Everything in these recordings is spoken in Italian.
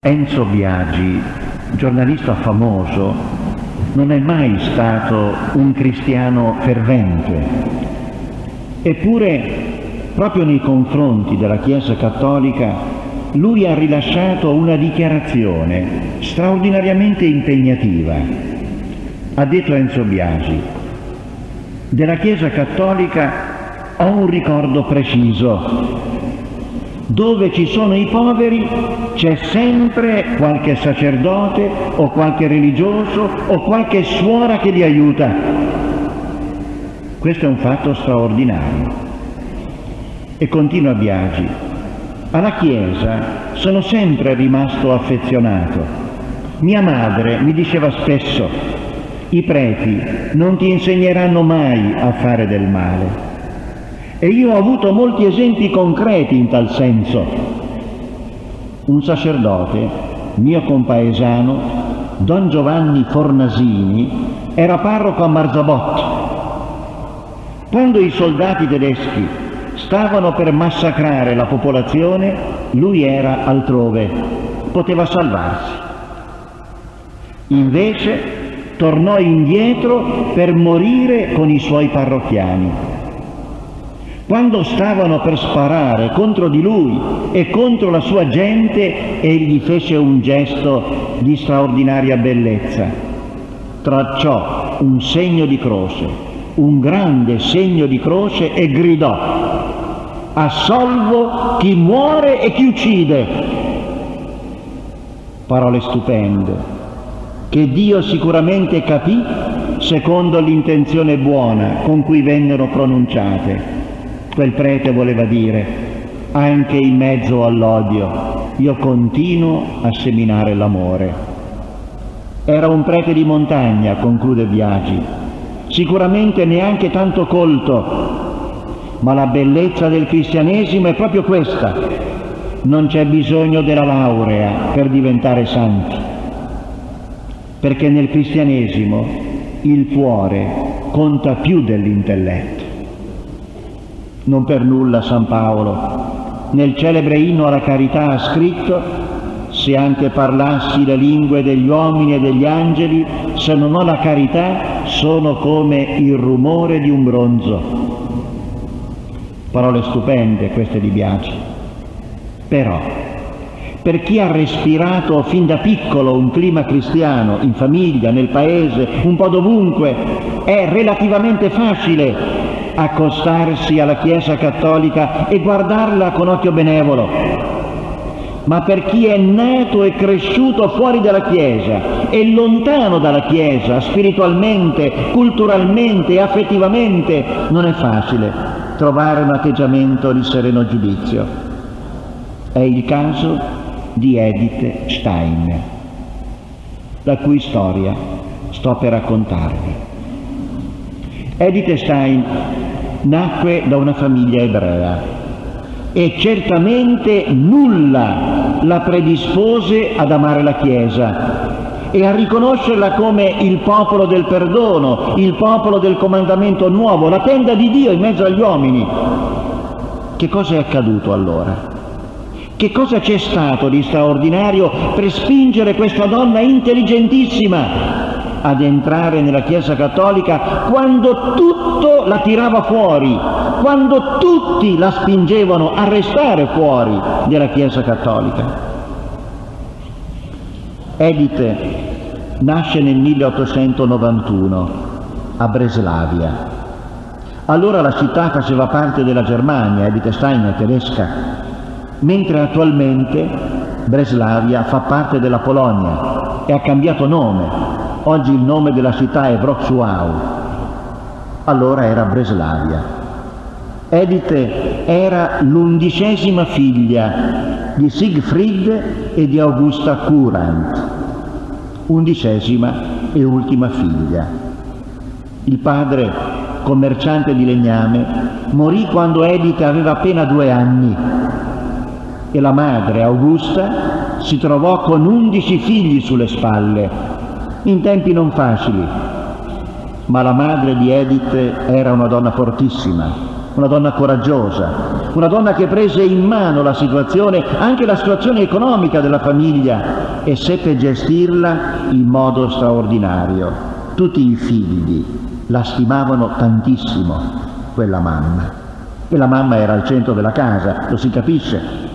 Enzo Biagi, giornalista famoso, non è mai stato un cristiano fervente. Eppure, proprio nei confronti della Chiesa Cattolica, lui ha rilasciato una dichiarazione straordinariamente impegnativa. Ha detto Enzo Biagi, della Chiesa Cattolica ho un ricordo preciso, dove ci sono i poveri c'è sempre qualche sacerdote o qualche religioso o qualche suora che li aiuta. Questo è un fatto straordinario. E continua Biagi. Alla Chiesa sono sempre rimasto affezionato. Mia madre mi diceva spesso, i preti non ti insegneranno mai a fare del male e io ho avuto molti esempi concreti in tal senso. Un sacerdote, mio compaesano, Don Giovanni Fornasini, era parroco a Marzabot. Quando i soldati tedeschi stavano per massacrare la popolazione, lui era altrove, poteva salvarsi. Invece tornò indietro per morire con i suoi parrocchiani. Quando stavano per sparare contro di lui e contro la sua gente, egli fece un gesto di straordinaria bellezza. Tracciò un segno di croce, un grande segno di croce e gridò, assolvo chi muore e chi uccide. Parole stupende, che Dio sicuramente capì secondo l'intenzione buona con cui vennero pronunciate Quel prete voleva dire, anche in mezzo all'odio, io continuo a seminare l'amore. Era un prete di montagna, conclude Biagi, sicuramente neanche tanto colto, ma la bellezza del cristianesimo è proprio questa. Non c'è bisogno della laurea per diventare santi, perché nel cristianesimo il cuore conta più dell'intelletto. Non per nulla San Paolo nel celebre inno alla carità ha scritto se anche parlassi le lingue degli uomini e degli angeli, se non ho la carità, sono come il rumore di un bronzo. Parole stupende queste di Biagi. Però, per chi ha respirato fin da piccolo un clima cristiano, in famiglia, nel paese, un po' dovunque, è relativamente facile accostarsi alla Chiesa cattolica e guardarla con occhio benevolo. Ma per chi è nato e cresciuto fuori dalla Chiesa e lontano dalla Chiesa, spiritualmente, culturalmente affettivamente, non è facile trovare un atteggiamento di sereno giudizio. È il caso di Edith Stein, la cui storia sto per raccontarvi. Edith Stein nacque da una famiglia ebrea e certamente nulla la predispose ad amare la Chiesa e a riconoscerla come il popolo del perdono, il popolo del comandamento nuovo, la tenda di Dio in mezzo agli uomini. Che cosa è accaduto allora? Che cosa c'è stato di straordinario per spingere questa donna intelligentissima ad entrare nella Chiesa Cattolica quando tutto la tirava fuori, quando tutti la spingevano a restare fuori della Chiesa Cattolica. Edith nasce nel 1891 a Breslavia. Allora la città faceva parte della Germania, Edith è tedesca, mentre attualmente Breslavia fa parte della Polonia e ha cambiato nome Oggi il nome della città è Wrocław, allora era Breslavia. Edith era l'undicesima figlia di Siegfried e di Augusta Courant, undicesima e ultima figlia. Il padre, commerciante di legname, morì quando Edith aveva appena due anni e la madre, Augusta, si trovò con undici figli sulle spalle in tempi non facili, ma la madre di Edith era una donna fortissima, una donna coraggiosa, una donna che prese in mano la situazione, anche la situazione economica della famiglia e seppe gestirla in modo straordinario. Tutti i figli la stimavano tantissimo, quella mamma. Quella mamma era al centro della casa, lo si capisce,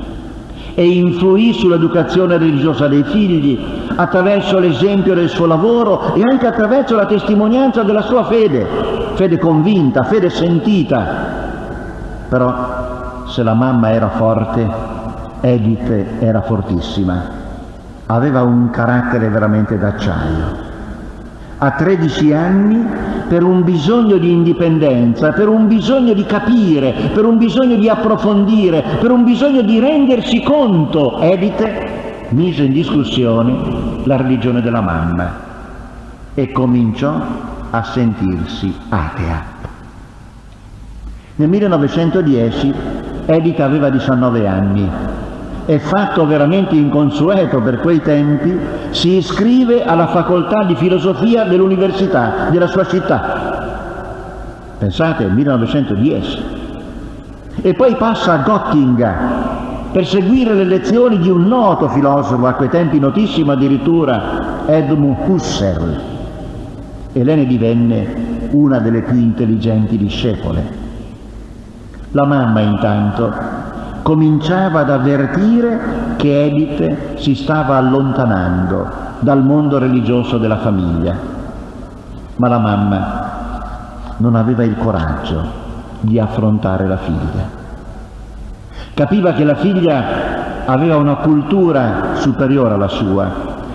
e influì sull'educazione religiosa dei figli attraverso l'esempio del suo lavoro e anche attraverso la testimonianza della sua fede, fede convinta, fede sentita. Però se la mamma era forte, Edith era fortissima, aveva un carattere veramente d'acciaio. A 13 anni per un bisogno di indipendenza, per un bisogno di capire, per un bisogno di approfondire, per un bisogno di rendersi conto, Edite mise in discussione la religione della mamma e cominciò a sentirsi atea. Nel 1910 Edith aveva 19 anni e fatto veramente inconsueto per quei tempi, si iscrive alla facoltà di filosofia dell'università della sua città. Pensate, 1910. E poi passa a Gottinga per seguire le lezioni di un noto filosofo, a quei tempi notissimo addirittura, Edmund Husserl. E lei ne divenne una delle più intelligenti discepole. La mamma intanto cominciava ad avvertire che Edith si stava allontanando dal mondo religioso della famiglia. Ma la mamma non aveva il coraggio di affrontare la figlia. Capiva che la figlia aveva una cultura superiore alla sua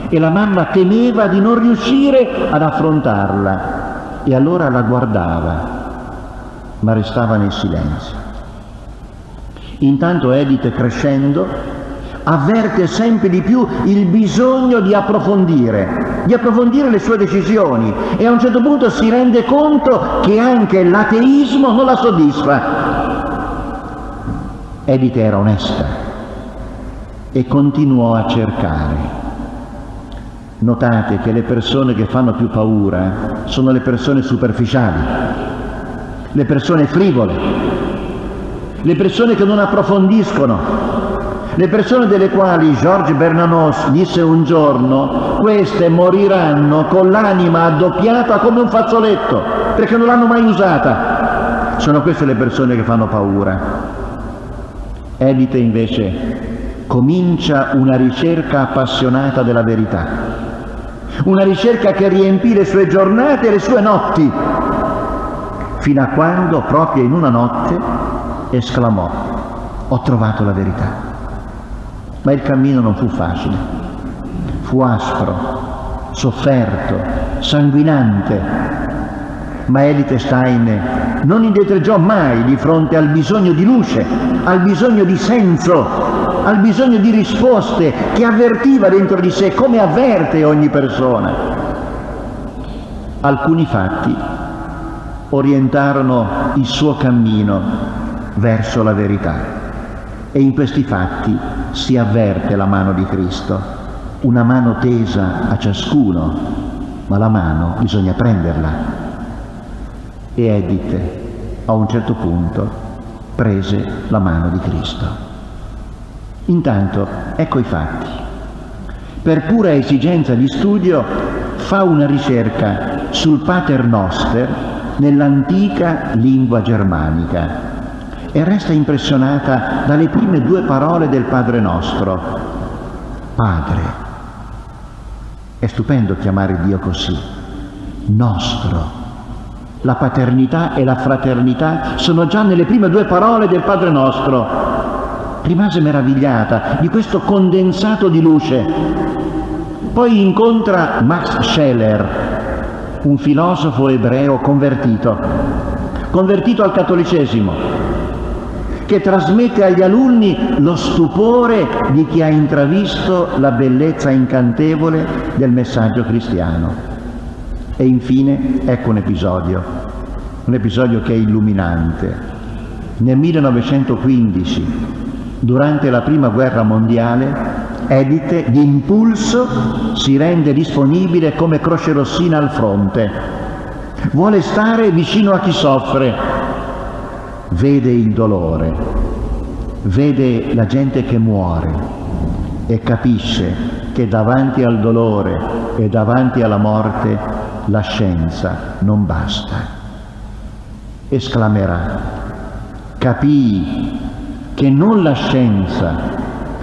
e la mamma temeva di non riuscire ad affrontarla e allora la guardava, ma restava nel silenzio. Intanto Edith crescendo avverte sempre di più il bisogno di approfondire, di approfondire le sue decisioni e a un certo punto si rende conto che anche l'ateismo non la soddisfa. Edith era onesta e continuò a cercare. Notate che le persone che fanno più paura sono le persone superficiali, le persone frivole, le persone che non approfondiscono, le persone delle quali Georges Bernanos disse un giorno, queste moriranno con l'anima addoppiata come un fazzoletto, perché non l'hanno mai usata. Sono queste le persone che fanno paura. Elite invece comincia una ricerca appassionata della verità, una ricerca che riempì le sue giornate e le sue notti, fino a quando, proprio in una notte, esclamò, ho trovato la verità. Ma il cammino non fu facile, fu aspro, sofferto, sanguinante. Ma Elite Stein non indietreggiò mai di fronte al bisogno di luce, al bisogno di senso, al bisogno di risposte che avvertiva dentro di sé come avverte ogni persona. Alcuni fatti orientarono il suo cammino verso la verità. E in questi fatti si avverte la mano di Cristo, una mano tesa a ciascuno, ma la mano bisogna prenderla. E Edith, a un certo punto, prese la mano di Cristo. Intanto, ecco i fatti. Per pura esigenza di studio fa una ricerca sul Pater Noster nell'antica lingua germanica e resta impressionata dalle prime due parole del Padre nostro. Padre. È stupendo chiamare Dio così. Nostro. La paternità e la fraternità sono già nelle prime due parole del Padre nostro. Rimase meravigliata di questo condensato di luce. Poi incontra Max Scheller, un filosofo ebreo convertito, convertito al cattolicesimo, che trasmette agli alunni lo stupore di chi ha intravisto la bellezza incantevole del messaggio cristiano. E infine ecco un episodio, un episodio che è illuminante. Nel 1915, durante la prima guerra mondiale, Edite di impulso si rende disponibile come croce rossina al fronte. Vuole stare vicino a chi soffre, vede il dolore vede la gente che muore e capisce che davanti al dolore e davanti alla morte la scienza non basta. Esclamerà, capii che non la scienza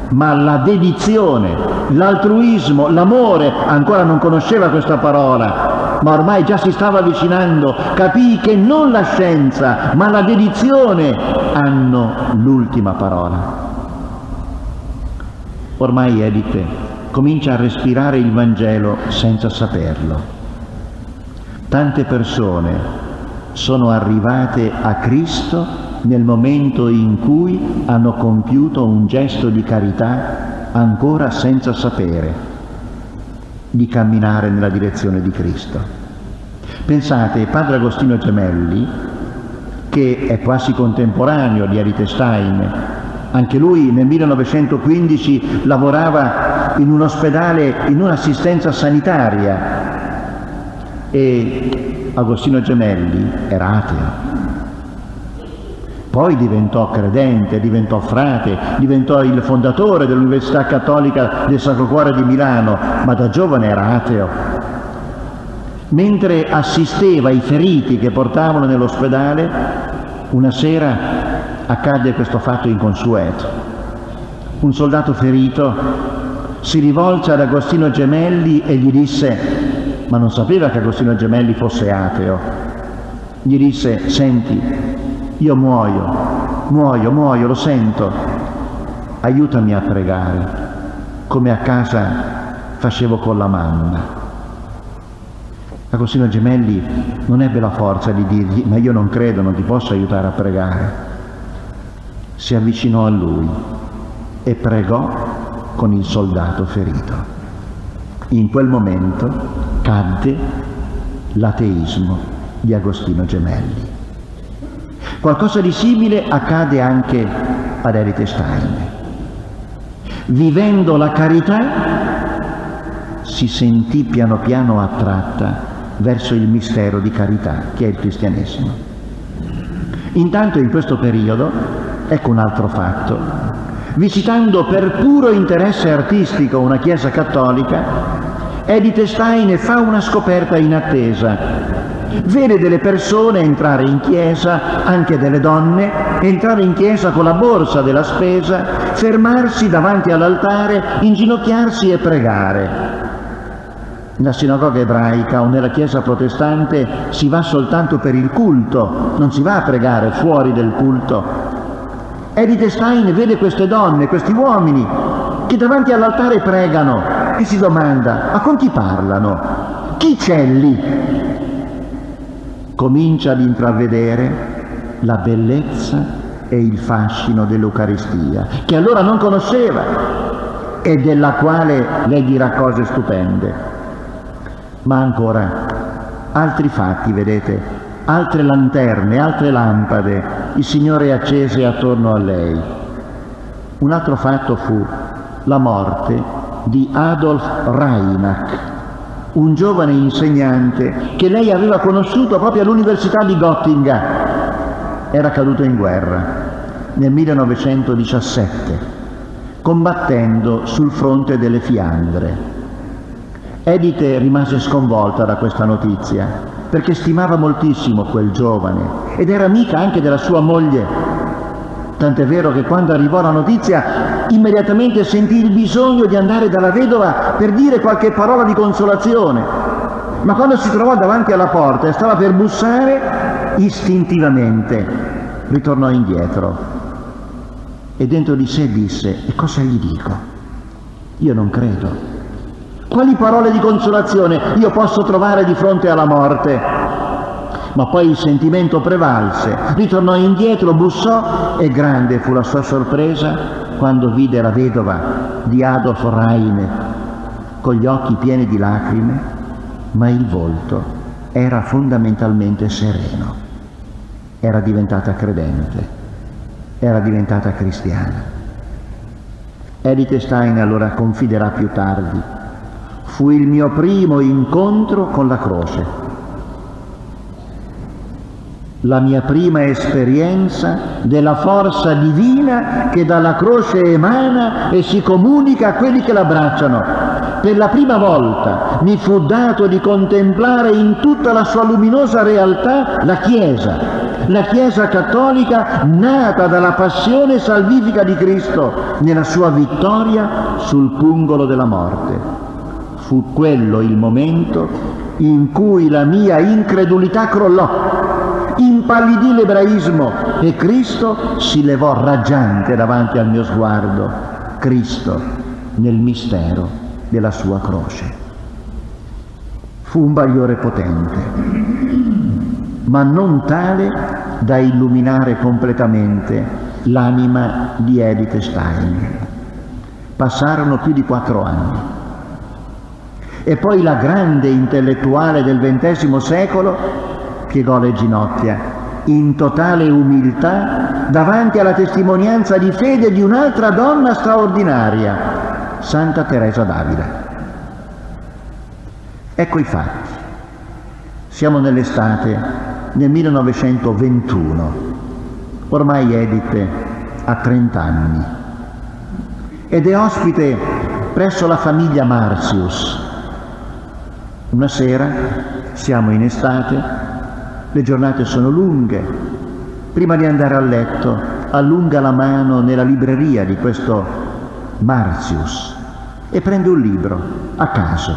ma la dedizione, l'altruismo, l'amore, ancora non conosceva questa parola, ma ormai già si stava avvicinando, capì che non la scienza, ma la dedizione hanno l'ultima parola. Ormai Edite comincia a respirare il Vangelo senza saperlo. Tante persone sono arrivate a Cristo nel momento in cui hanno compiuto un gesto di carità ancora senza sapere di camminare nella direzione di Cristo. Pensate, padre Agostino Gemelli, che è quasi contemporaneo di Arite Stein, anche lui nel 1915 lavorava in un ospedale, in un'assistenza sanitaria e Agostino Gemelli era ateo poi diventò credente, diventò frate, diventò il fondatore dell'Università Cattolica del Sacro Cuore di Milano, ma da giovane era ateo. Mentre assisteva i feriti che portavano nell'ospedale, una sera accadde questo fatto inconsueto. Un soldato ferito si rivolse ad Agostino Gemelli e gli disse, ma non sapeva che Agostino Gemelli fosse ateo, gli disse, senti, io muoio, muoio, muoio, lo sento, aiutami a pregare, come a casa facevo con la mamma. Agostino Gemelli non ebbe la forza di dirgli, ma io non credo, non ti posso aiutare a pregare. Si avvicinò a lui e pregò con il soldato ferito. In quel momento cadde l'ateismo di Agostino Gemelli. Qualcosa di simile accade anche ad Erite Stein. Vivendo la carità si sentì piano piano attratta verso il mistero di carità che è il cristianesimo. Intanto in questo periodo, ecco un altro fatto, visitando per puro interesse artistico una chiesa cattolica, Edith Stein fa una scoperta inattesa vede delle persone entrare in chiesa, anche delle donne, entrare in chiesa con la borsa della spesa, fermarsi davanti all'altare, inginocchiarsi e pregare. Nella sinagoga ebraica o nella chiesa protestante si va soltanto per il culto, non si va a pregare fuori del culto. Edith Stein vede queste donne, questi uomini che davanti all'altare pregano e si domanda, ma con chi parlano? Chi c'è lì? Comincia ad intravedere la bellezza e il fascino dell'Eucaristia, che allora non conosceva e della quale lei dirà cose stupende. Ma ancora altri fatti, vedete, altre lanterne, altre lampade, il Signore accese attorno a lei. Un altro fatto fu la morte di Adolf Reinach, un giovane insegnante che lei aveva conosciuto proprio all'Università di Gottinga. Era caduto in guerra nel 1917, combattendo sul fronte delle Fiandre. Edite rimase sconvolta da questa notizia, perché stimava moltissimo quel giovane ed era amica anche della sua moglie. Tant'è vero che quando arrivò la notizia immediatamente sentì il bisogno di andare dalla vedova per dire qualche parola di consolazione. Ma quando si trovò davanti alla porta e stava per bussare, istintivamente ritornò indietro e dentro di sé disse, e cosa gli dico? Io non credo. Quali parole di consolazione io posso trovare di fronte alla morte? ma poi il sentimento prevalse, ritornò indietro, bussò e grande fu la sua sorpresa quando vide la vedova di Adolf Reine con gli occhi pieni di lacrime, ma il volto era fondamentalmente sereno. Era diventata credente, era diventata cristiana. Edith Stein allora confiderà più tardi, fu il mio primo incontro con la croce la mia prima esperienza della forza divina che dalla croce emana e si comunica a quelli che l'abbracciano. Per la prima volta mi fu dato di contemplare in tutta la sua luminosa realtà la Chiesa, la Chiesa cattolica nata dalla passione salvifica di Cristo nella sua vittoria sul pungolo della morte. Fu quello il momento in cui la mia incredulità crollò, impallidì l'ebraismo e Cristo si levò raggiante davanti al mio sguardo, Cristo nel mistero della sua croce. Fu un bagliore potente, ma non tale da illuminare completamente l'anima di Edith Stein. Passarono più di quattro anni. E poi la grande intellettuale del XX secolo piegò le ginocchia in totale umiltà davanti alla testimonianza di fede di un'altra donna straordinaria, Santa Teresa d'Avila. Ecco i fatti. Siamo nell'estate nel 1921. Ormai Edith ha 30 anni ed è ospite presso la famiglia Marcius, una sera, siamo in estate, le giornate sono lunghe, prima di andare a letto allunga la mano nella libreria di questo Marcius e prende un libro a caso.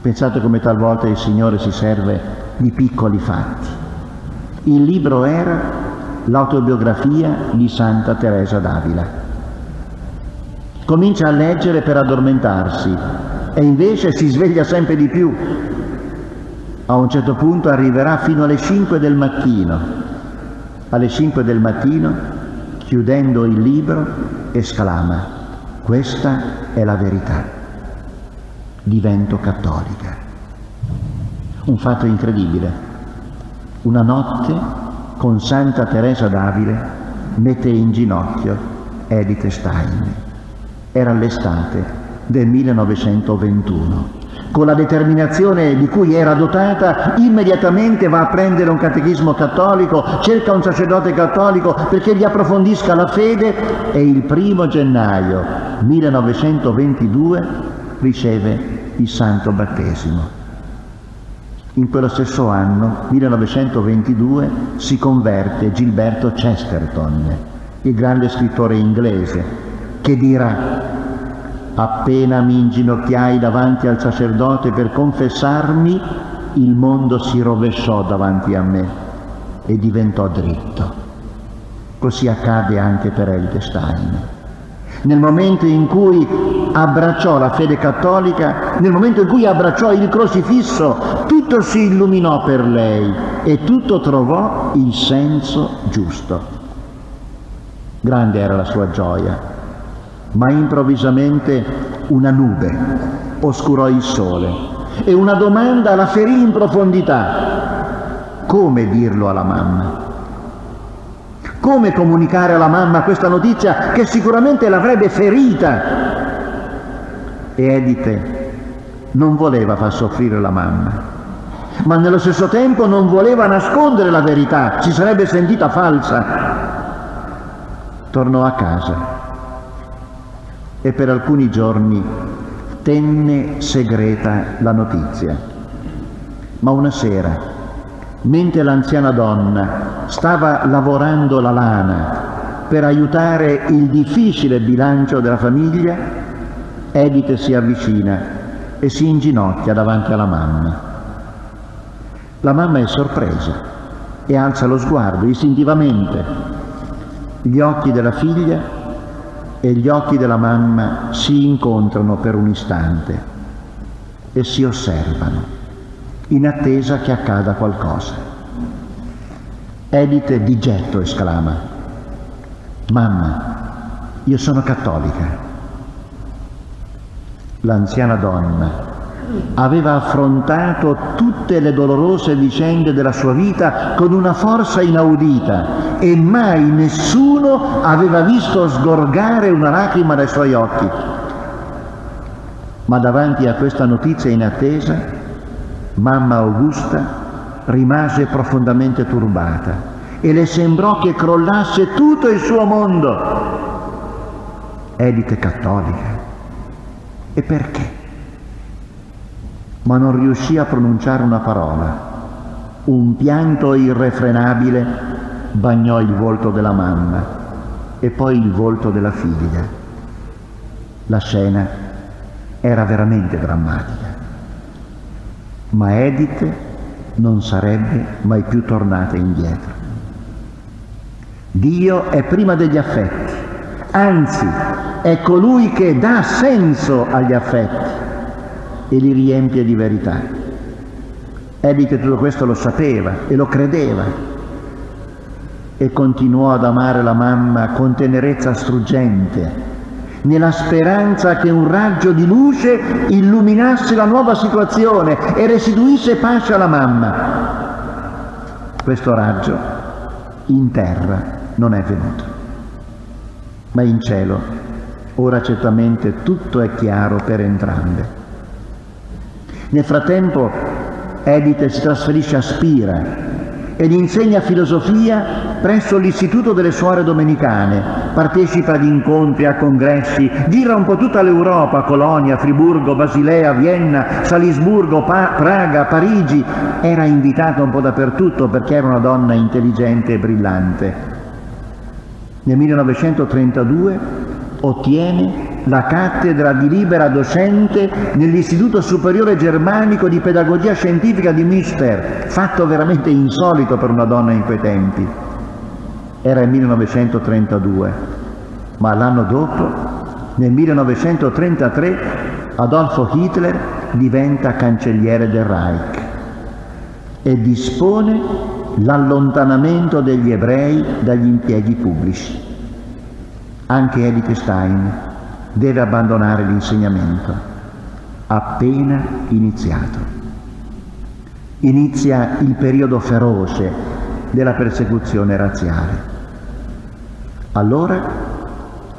Pensate come talvolta il Signore si serve di piccoli fatti. Il libro era l'autobiografia di Santa Teresa d'Avila. Comincia a leggere per addormentarsi e invece si sveglia sempre di più. A un certo punto arriverà fino alle 5 del mattino. Alle 5 del mattino, chiudendo il libro, esclama, questa è la verità. Divento cattolica. Un fatto incredibile. Una notte con Santa Teresa d'Avile mette in ginocchio Edith Stein. Era l'estate del 1921. Con la determinazione di cui era dotata, immediatamente va a prendere un catechismo cattolico, cerca un sacerdote cattolico perché gli approfondisca la fede e il primo gennaio 1922 riceve il santo battesimo. In quello stesso anno, 1922, si converte Gilberto Chesterton, il grande scrittore inglese, che dirà Appena mi inginocchiai davanti al sacerdote per confessarmi, il mondo si rovesciò davanti a me e diventò dritto. Così accade anche per Eldestein. Nel momento in cui abbracciò la fede cattolica, nel momento in cui abbracciò il crocifisso, tutto si illuminò per lei e tutto trovò il senso giusto. Grande era la sua gioia ma improvvisamente una nube oscurò il sole e una domanda la ferì in profondità. Come dirlo alla mamma? Come comunicare alla mamma questa notizia che sicuramente l'avrebbe ferita? E Edite non voleva far soffrire la mamma, ma nello stesso tempo non voleva nascondere la verità, si sarebbe sentita falsa. Tornò a casa e per alcuni giorni tenne segreta la notizia. Ma una sera, mentre l'anziana donna stava lavorando la lana per aiutare il difficile bilancio della famiglia, Edith si avvicina e si inginocchia davanti alla mamma. La mamma è sorpresa e alza lo sguardo istintivamente. Gli occhi della figlia e gli occhi della mamma si incontrano per un istante e si osservano, in attesa che accada qualcosa. Edith di getto esclama, Mamma, io sono cattolica. L'anziana donna aveva affrontato tutte le dolorose vicende della sua vita con una forza inaudita e mai nessuno aveva visto sgorgare una lacrima dai suoi occhi. Ma davanti a questa notizia inattesa, mamma Augusta rimase profondamente turbata e le sembrò che crollasse tutto il suo mondo. Edith è cattolica. E perché? Ma non riuscì a pronunciare una parola. Un pianto irrefrenabile bagnò il volto della mamma e poi il volto della figlia. La scena era veramente drammatica. Ma Edith non sarebbe mai più tornata indietro. Dio è prima degli affetti, anzi è colui che dà senso agli affetti e li riempie di verità. Edith tutto questo lo sapeva e lo credeva e continuò ad amare la mamma con tenerezza struggente, nella speranza che un raggio di luce illuminasse la nuova situazione e restituisse pace alla mamma. Questo raggio in terra non è venuto, ma in cielo ora certamente tutto è chiaro per entrambe. Nel frattempo Edith si trasferisce a Spira ed insegna filosofia presso l'Istituto delle Suore Domenicane, partecipa ad incontri, a congressi, gira un po' tutta l'Europa, Colonia, Friburgo, Basilea, Vienna, Salisburgo, pa Praga, Parigi, era invitata un po' dappertutto perché era una donna intelligente e brillante. Nel 1932 ottiene la cattedra di libera docente nell'Istituto Superiore Germanico di Pedagogia Scientifica di Münster, fatto veramente insolito per una donna in quei tempi. Era il 1932, ma l'anno dopo, nel 1933, Adolfo Hitler diventa cancelliere del Reich e dispone l'allontanamento degli ebrei dagli impieghi pubblici. Anche Edith Stein deve abbandonare l'insegnamento, appena iniziato. Inizia il periodo feroce della persecuzione razziale. Allora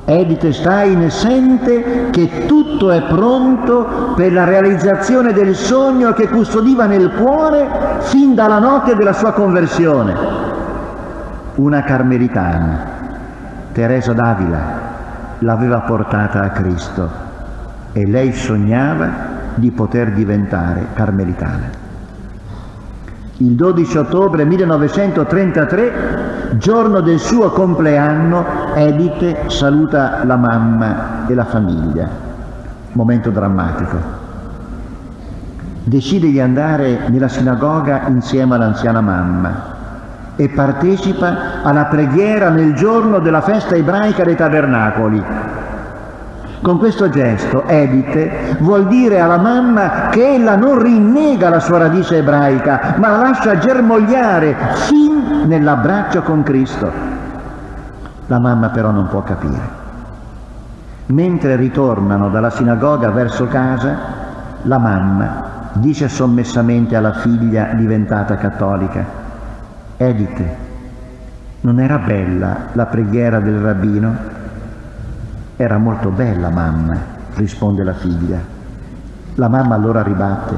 Edith Stein sente che tutto è pronto per la realizzazione del sogno che custodiva nel cuore fin dalla notte della sua conversione. Una carmelitana, Teresa d'Avila, l'aveva portata a Cristo e lei sognava di poter diventare carmelitana. Il 12 ottobre 1933, giorno del suo compleanno, Edith saluta la mamma e la famiglia. Momento drammatico. Decide di andare nella sinagoga insieme all'anziana mamma e partecipa alla preghiera nel giorno della festa ebraica dei tabernacoli. Con questo gesto Edith vuol dire alla mamma che ella non rinnega la sua radice ebraica, ma la lascia germogliare fin nell'abbraccio con Cristo. La mamma però non può capire. Mentre ritornano dalla sinagoga verso casa, la mamma dice sommessamente alla figlia diventata cattolica, Edith, non era bella la preghiera del rabbino? Era molto bella, mamma, risponde la figlia. La mamma allora ribatte,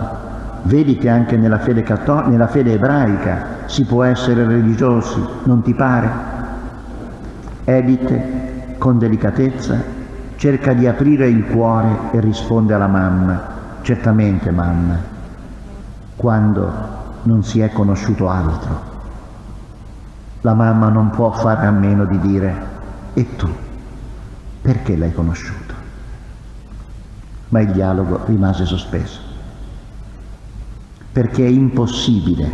vedi che anche nella fede, nella fede ebraica si può essere religiosi, non ti pare? Edith, con delicatezza, cerca di aprire il cuore e risponde alla mamma, certamente mamma, quando non si è conosciuto altro. La mamma non può fare a meno di dire, e tu, perché l'hai conosciuto? Ma il dialogo rimase sospeso, perché è impossibile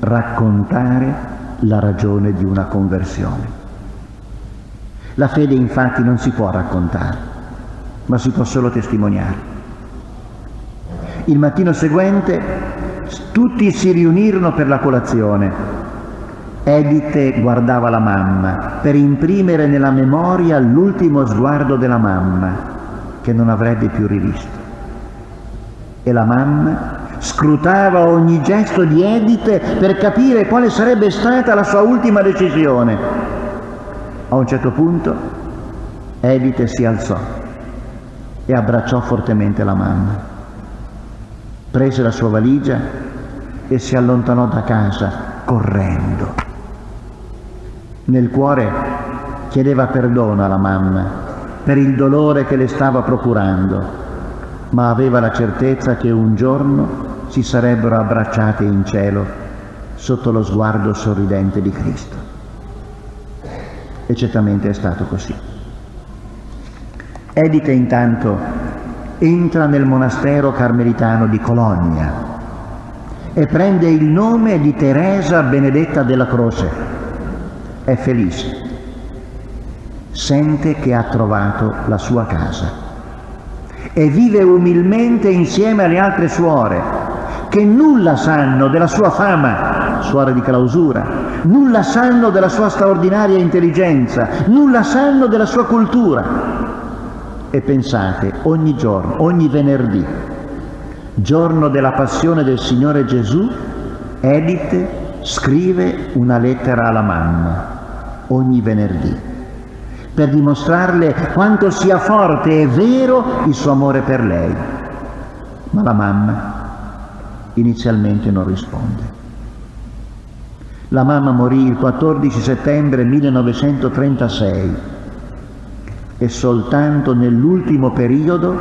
raccontare la ragione di una conversione. La fede infatti non si può raccontare, ma si può solo testimoniare. Il mattino seguente tutti si riunirono per la colazione Edith guardava la mamma per imprimere nella memoria l'ultimo sguardo della mamma che non avrebbe più rivisto. E la mamma scrutava ogni gesto di Edith per capire quale sarebbe stata la sua ultima decisione. A un certo punto Edith si alzò e abbracciò fortemente la mamma. Prese la sua valigia e si allontanò da casa correndo. Nel cuore chiedeva perdono alla mamma per il dolore che le stava procurando, ma aveva la certezza che un giorno si sarebbero abbracciate in cielo sotto lo sguardo sorridente di Cristo. E certamente è stato così. Edite intanto entra nel monastero carmelitano di Cologna e prende il nome di Teresa Benedetta della Croce. È felice. Sente che ha trovato la sua casa e vive umilmente insieme alle altre suore che nulla sanno della sua fama, suore di clausura, nulla sanno della sua straordinaria intelligenza, nulla sanno della sua cultura. E pensate, ogni giorno, ogni venerdì, giorno della passione del Signore Gesù, Edith scrive una lettera alla mamma, ogni venerdì, per dimostrarle quanto sia forte e vero il suo amore per lei. Ma la mamma inizialmente non risponde. La mamma morì il 14 settembre 1936 e soltanto nell'ultimo periodo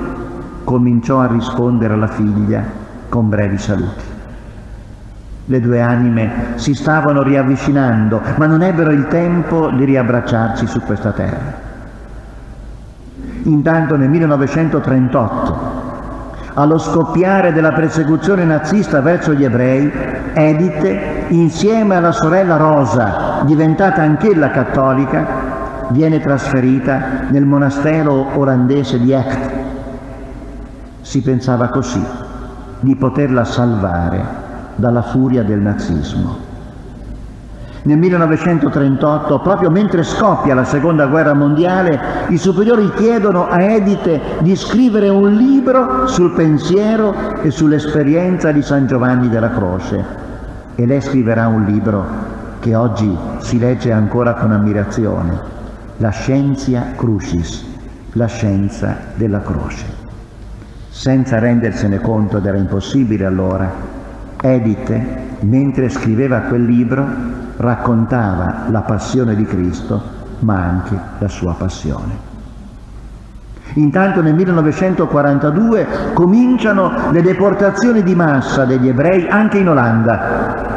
cominciò a rispondere alla figlia con brevi saluti. Le due anime si stavano riavvicinando, ma non ebbero il tempo di riabbracciarsi su questa terra. Intanto nel 1938 allo scoppiare della persecuzione nazista verso gli ebrei, Edith, insieme alla sorella Rosa, diventata anch'ella cattolica, viene trasferita nel monastero olandese di Echt. Si pensava così di poterla salvare dalla furia del nazismo. Nel 1938, proprio mentre scoppia la seconda guerra mondiale, i superiori chiedono a Edite di scrivere un libro sul pensiero e sull'esperienza di San Giovanni della Croce. E lei scriverà un libro che oggi si legge ancora con ammirazione, La Scientia Crucis, la scienza della croce. Senza rendersene conto ed era impossibile allora, Edite, mentre scriveva quel libro, raccontava la passione di Cristo, ma anche la sua passione. Intanto nel 1942 cominciano le deportazioni di massa degli ebrei anche in Olanda.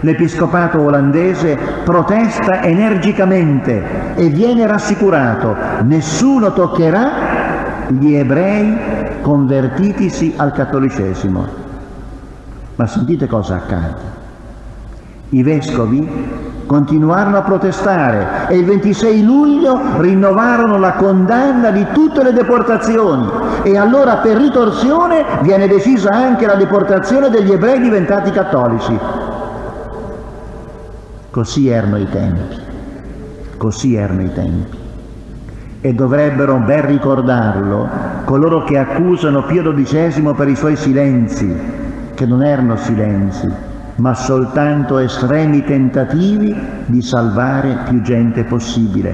L'episcopato olandese protesta energicamente e viene rassicurato, nessuno toccherà gli ebrei convertitisi al cattolicesimo. Ma sentite cosa accade. I vescovi continuarono a protestare e il 26 luglio rinnovarono la condanna di tutte le deportazioni e allora per ritorsione viene decisa anche la deportazione degli ebrei diventati cattolici. Così erano i tempi, così erano i tempi. E dovrebbero ben ricordarlo coloro che accusano Pio XII per i suoi silenzi, che non erano silenzi, ma soltanto estremi tentativi di salvare più gente possibile.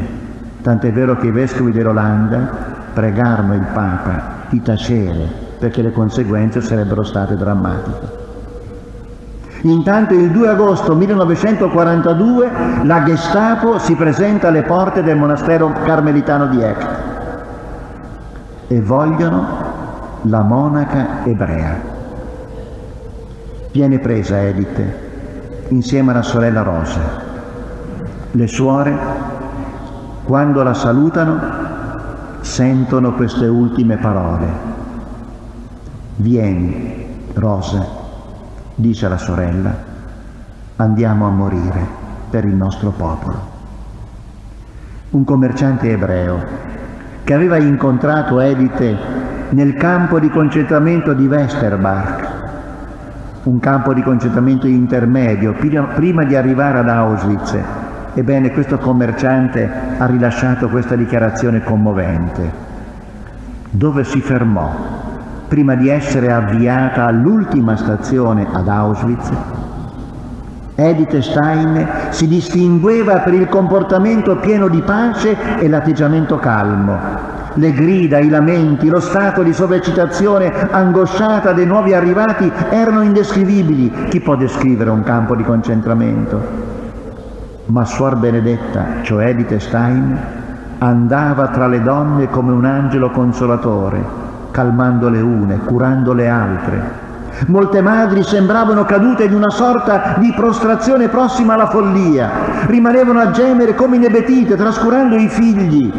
Tant'è vero che i vescovi dell'Olanda pregarono il Papa di tacere perché le conseguenze sarebbero state drammatiche. Intanto il 2 agosto 1942 la Gestapo si presenta alle porte del monastero carmelitano di Echt e vogliono la monaca ebrea. Viene presa Edith insieme alla sorella Rosa. Le suore, quando la salutano, sentono queste ultime parole. Vieni, Rosa, dice la sorella, andiamo a morire per il nostro popolo. Un commerciante ebreo che aveva incontrato Edith nel campo di concentramento di Westerbark un campo di concentramento intermedio prima di arrivare ad Auschwitz. Ebbene, questo commerciante ha rilasciato questa dichiarazione commovente, dove si fermò prima di essere avviata all'ultima stazione ad Auschwitz. Edith Stein si distingueva per il comportamento pieno di pace e l'atteggiamento calmo. Le grida, i lamenti, lo stato di sovraccitazione angosciata dei nuovi arrivati erano indescrivibili. Chi può descrivere un campo di concentramento? Ma Suor Benedetta, cioè Edith Stein, andava tra le donne come un angelo consolatore, calmando le une, curando le altre. Molte madri sembravano cadute in una sorta di prostrazione prossima alla follia, rimanevano a gemere come inebetite, trascurando i figli.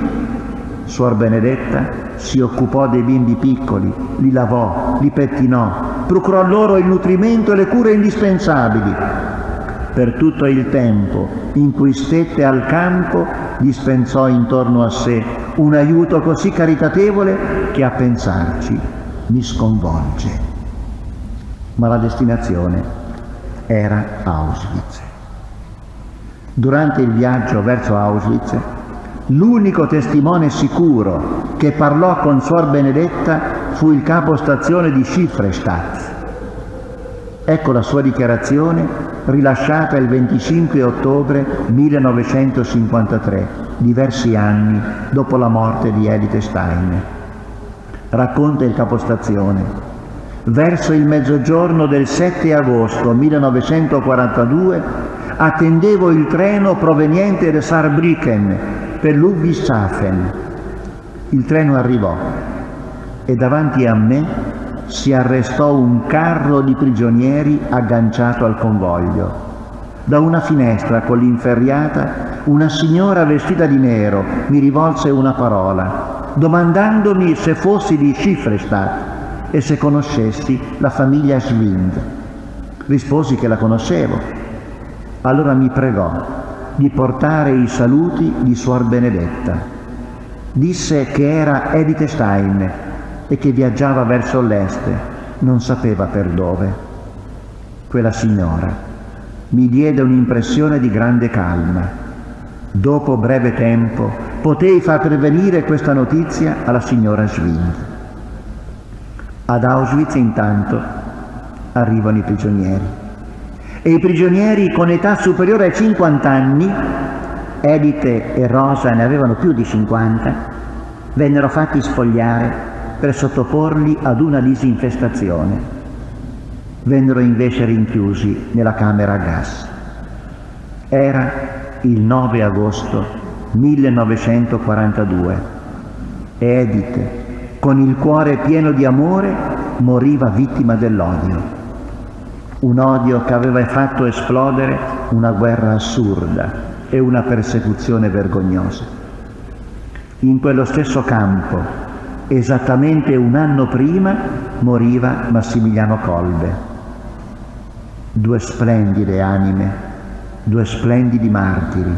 Suor Benedetta si occupò dei bimbi piccoli, li lavò, li pettinò, procurò loro il nutrimento e le cure indispensabili. Per tutto il tempo in cui stette al campo dispensò intorno a sé un aiuto così caritatevole che a pensarci mi sconvolge. Ma la destinazione era Auschwitz. Durante il viaggio verso Auschwitz, l'unico testimone sicuro che parlò con Suor Benedetta fu il capostazione di Schifrestadt. Ecco la sua dichiarazione rilasciata il 25 ottobre 1953, diversi anni dopo la morte di Edith Stein. Racconta il capostazione. Verso il mezzogiorno del 7 agosto 1942 attendevo il treno proveniente da Saarbrücken per Ludwigshafen. Il treno arrivò e davanti a me si arrestò un carro di prigionieri agganciato al convoglio. Da una finestra con l'inferriata una signora vestita di nero mi rivolse una parola, domandandomi se fossi di Schifrestadt e se conoscessi la famiglia Schwind. Risposi che la conoscevo. Allora mi pregò di portare i saluti di Suor Benedetta. Disse che era Edith Stein e che viaggiava verso l'est, non sapeva per dove. Quella signora mi diede un'impressione di grande calma. Dopo breve tempo potei far pervenire questa notizia alla signora Schwind. Ad Auschwitz intanto arrivano i prigionieri e i prigionieri con età superiore ai 50 anni, Edith e Rosa ne avevano più di 50, vennero fatti spogliare per sottoporli ad una disinfestazione. Vennero invece rinchiusi nella camera a gas. Era il 9 agosto 1942 e Edith, con il cuore pieno di amore, moriva vittima dell'odio un odio che aveva fatto esplodere una guerra assurda e una persecuzione vergognosa. In quello stesso campo, esattamente un anno prima, moriva Massimiliano Kolbe. Due splendide anime, due splendidi martiri,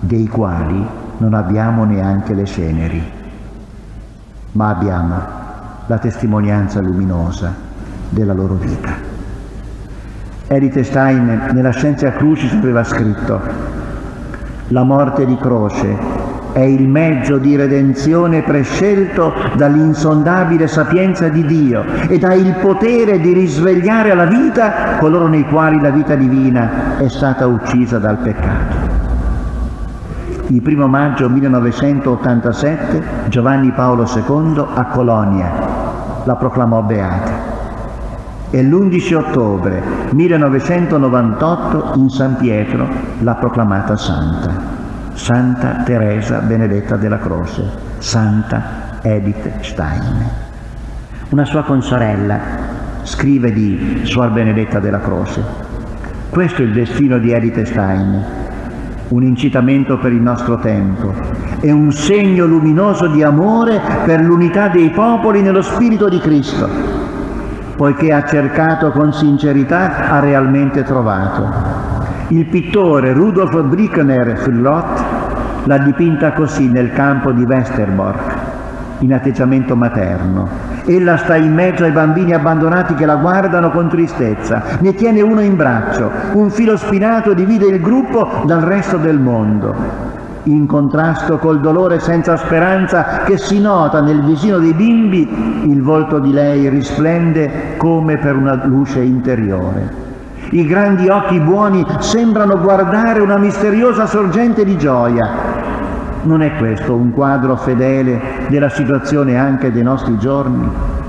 dei quali non abbiamo neanche le ceneri, ma abbiamo la testimonianza luminosa della loro vita. Edith Stein nella Scienza Crucis aveva scritto la morte di croce è il mezzo di redenzione prescelto dall'insondabile sapienza di Dio ed ha il potere di risvegliare alla vita coloro nei quali la vita divina è stata uccisa dal peccato. Il primo maggio 1987 Giovanni Paolo II a Colonia la proclamò beata e l'11 ottobre 1998 in San Pietro l'ha proclamata santa, Santa Teresa Benedetta della Croce, Santa Edith Stein. Una sua consorella scrive di Suor Benedetta della Croce, questo è il destino di Edith Stein, un incitamento per il nostro tempo e un segno luminoso di amore per l'unità dei popoli nello spirito di Cristo poiché ha cercato con sincerità, ha realmente trovato. Il pittore Rudolf Brickner Fillot l'ha dipinta così nel campo di Westerbork, in atteggiamento materno. Ella sta in mezzo ai bambini abbandonati che la guardano con tristezza, ne tiene uno in braccio, un filo spinato divide il gruppo dal resto del mondo in contrasto col dolore senza speranza che si nota nel visino dei bimbi, il volto di lei risplende come per una luce interiore. I grandi occhi buoni sembrano guardare una misteriosa sorgente di gioia. Non è questo un quadro fedele della situazione anche dei nostri giorni?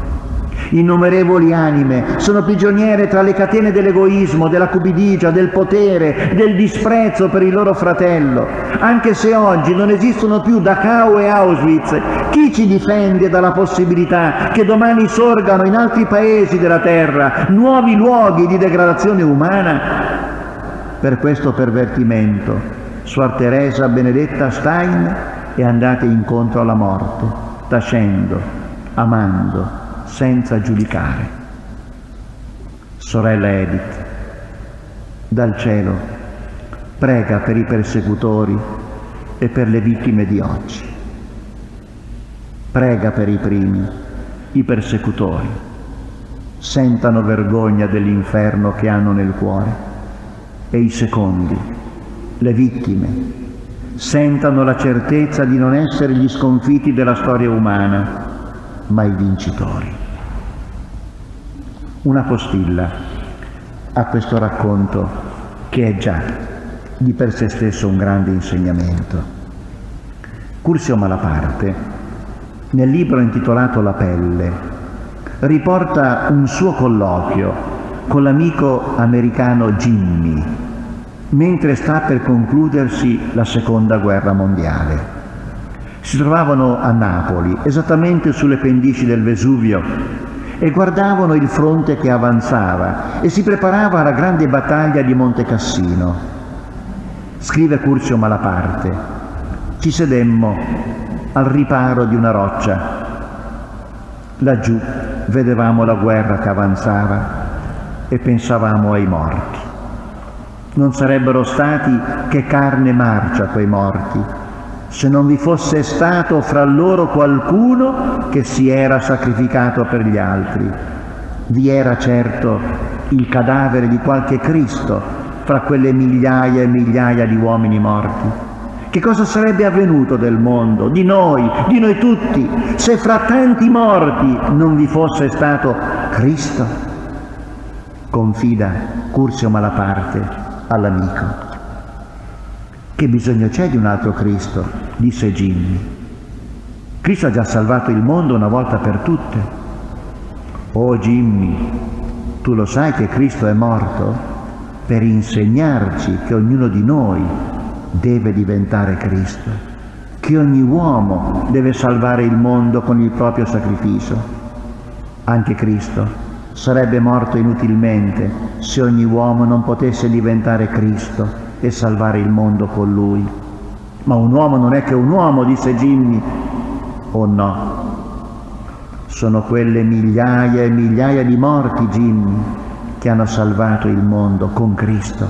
Innumerevoli anime sono prigioniere tra le catene dell'egoismo, della cupidigia, del potere, del disprezzo per il loro fratello. Anche se oggi non esistono più Dachau e Auschwitz, chi ci difende dalla possibilità che domani sorgano in altri paesi della terra nuovi luoghi di degradazione umana? Per questo pervertimento, Suor Teresa Benedetta Stein è andata incontro alla morte, tacendo, amando, senza giudicare. Sorella Edith, dal cielo, prega per i persecutori e per le vittime di oggi. Prega per i primi, i persecutori, sentano vergogna dell'inferno che hanno nel cuore e i secondi, le vittime, sentano la certezza di non essere gli sconfitti della storia umana, ma i vincitori. Una postilla a questo racconto che è già di per sé stesso un grande insegnamento. Curzio Malaparte, nel libro intitolato La pelle, riporta un suo colloquio con l'amico americano Jimmy, mentre sta per concludersi la seconda guerra mondiale. Si trovavano a Napoli, esattamente sulle pendici del Vesuvio, e guardavano il fronte che avanzava e si preparava alla grande battaglia di Monte Cassino. Scrive Curzio Malaparte, ci sedemmo al riparo di una roccia. Laggiù vedevamo la guerra che avanzava e pensavamo ai morti. Non sarebbero stati che carne marcia quei morti, se non vi fosse stato fra loro qualcuno che si era sacrificato per gli altri. Vi era certo il cadavere di qualche Cristo fra quelle migliaia e migliaia di uomini morti. Che cosa sarebbe avvenuto del mondo, di noi, di noi tutti, se fra tanti morti non vi fosse stato Cristo? Confida Curzio Malaparte all'amico. Che bisogno c'è di un altro Cristo? disse Jimmy. Cristo ha già salvato il mondo una volta per tutte. Oh Jimmy, tu lo sai che Cristo è morto per insegnarci che ognuno di noi deve diventare Cristo, che ogni uomo deve salvare il mondo con il proprio sacrificio. Anche Cristo sarebbe morto inutilmente se ogni uomo non potesse diventare Cristo e salvare il mondo con lui. Ma un uomo non è che un uomo, disse Jimmy. Oh no, sono quelle migliaia e migliaia di morti, Jimmy, che hanno salvato il mondo con Cristo.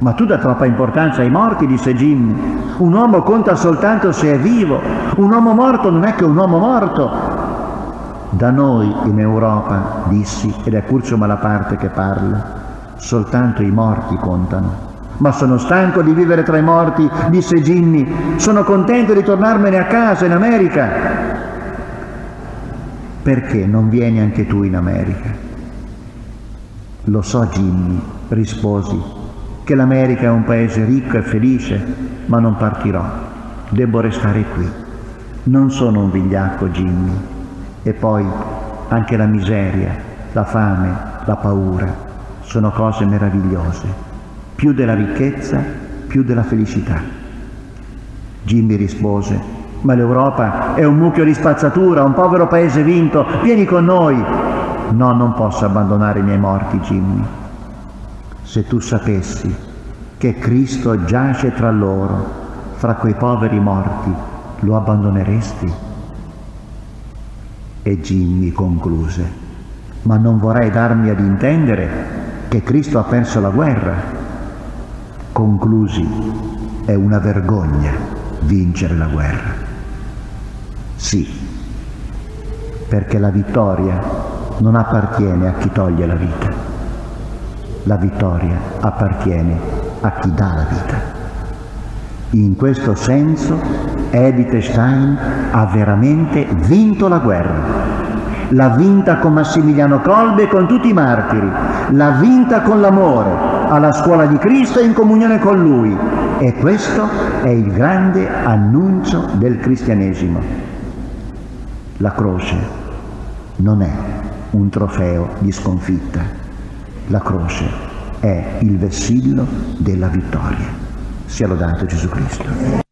Ma tu dai troppa importanza ai morti, disse Jimmy. Un uomo conta soltanto se è vivo. Un uomo morto non è che un uomo morto. Da noi in Europa, dissi, ed è Curzio Malaparte che parla, soltanto i morti contano. Ma sono stanco di vivere tra i morti, disse Ginny. Sono contento di tornarmene a casa in America. Perché non vieni anche tu in America? Lo so, Ginny, risposi, che l'America è un paese ricco e felice, ma non partirò. Debbo restare qui. Non sono un vigliacco, Ginny. E poi anche la miseria, la fame, la paura sono cose meravigliose più della ricchezza, più della felicità. Jimmy rispose, ma l'Europa è un mucchio di spazzatura, un povero paese vinto, vieni con noi. No, non posso abbandonare i miei morti, Jimmy. Se tu sapessi che Cristo giace tra loro, fra quei poveri morti, lo abbandoneresti? E Jimmy concluse, ma non vorrei darmi ad intendere che Cristo ha perso la guerra conclusi, è una vergogna vincere la guerra. Sì, perché la vittoria non appartiene a chi toglie la vita, la vittoria appartiene a chi dà la vita. In questo senso Edith Stein ha veramente vinto la guerra. L'ha vinta con Massimiliano Kolbe e con tutti i martiri, l'ha vinta con l'amore, alla scuola di Cristo e in comunione con Lui. E questo è il grande annuncio del cristianesimo. La croce non è un trofeo di sconfitta, la croce è il vessillo della vittoria. Sia lodato Gesù Cristo.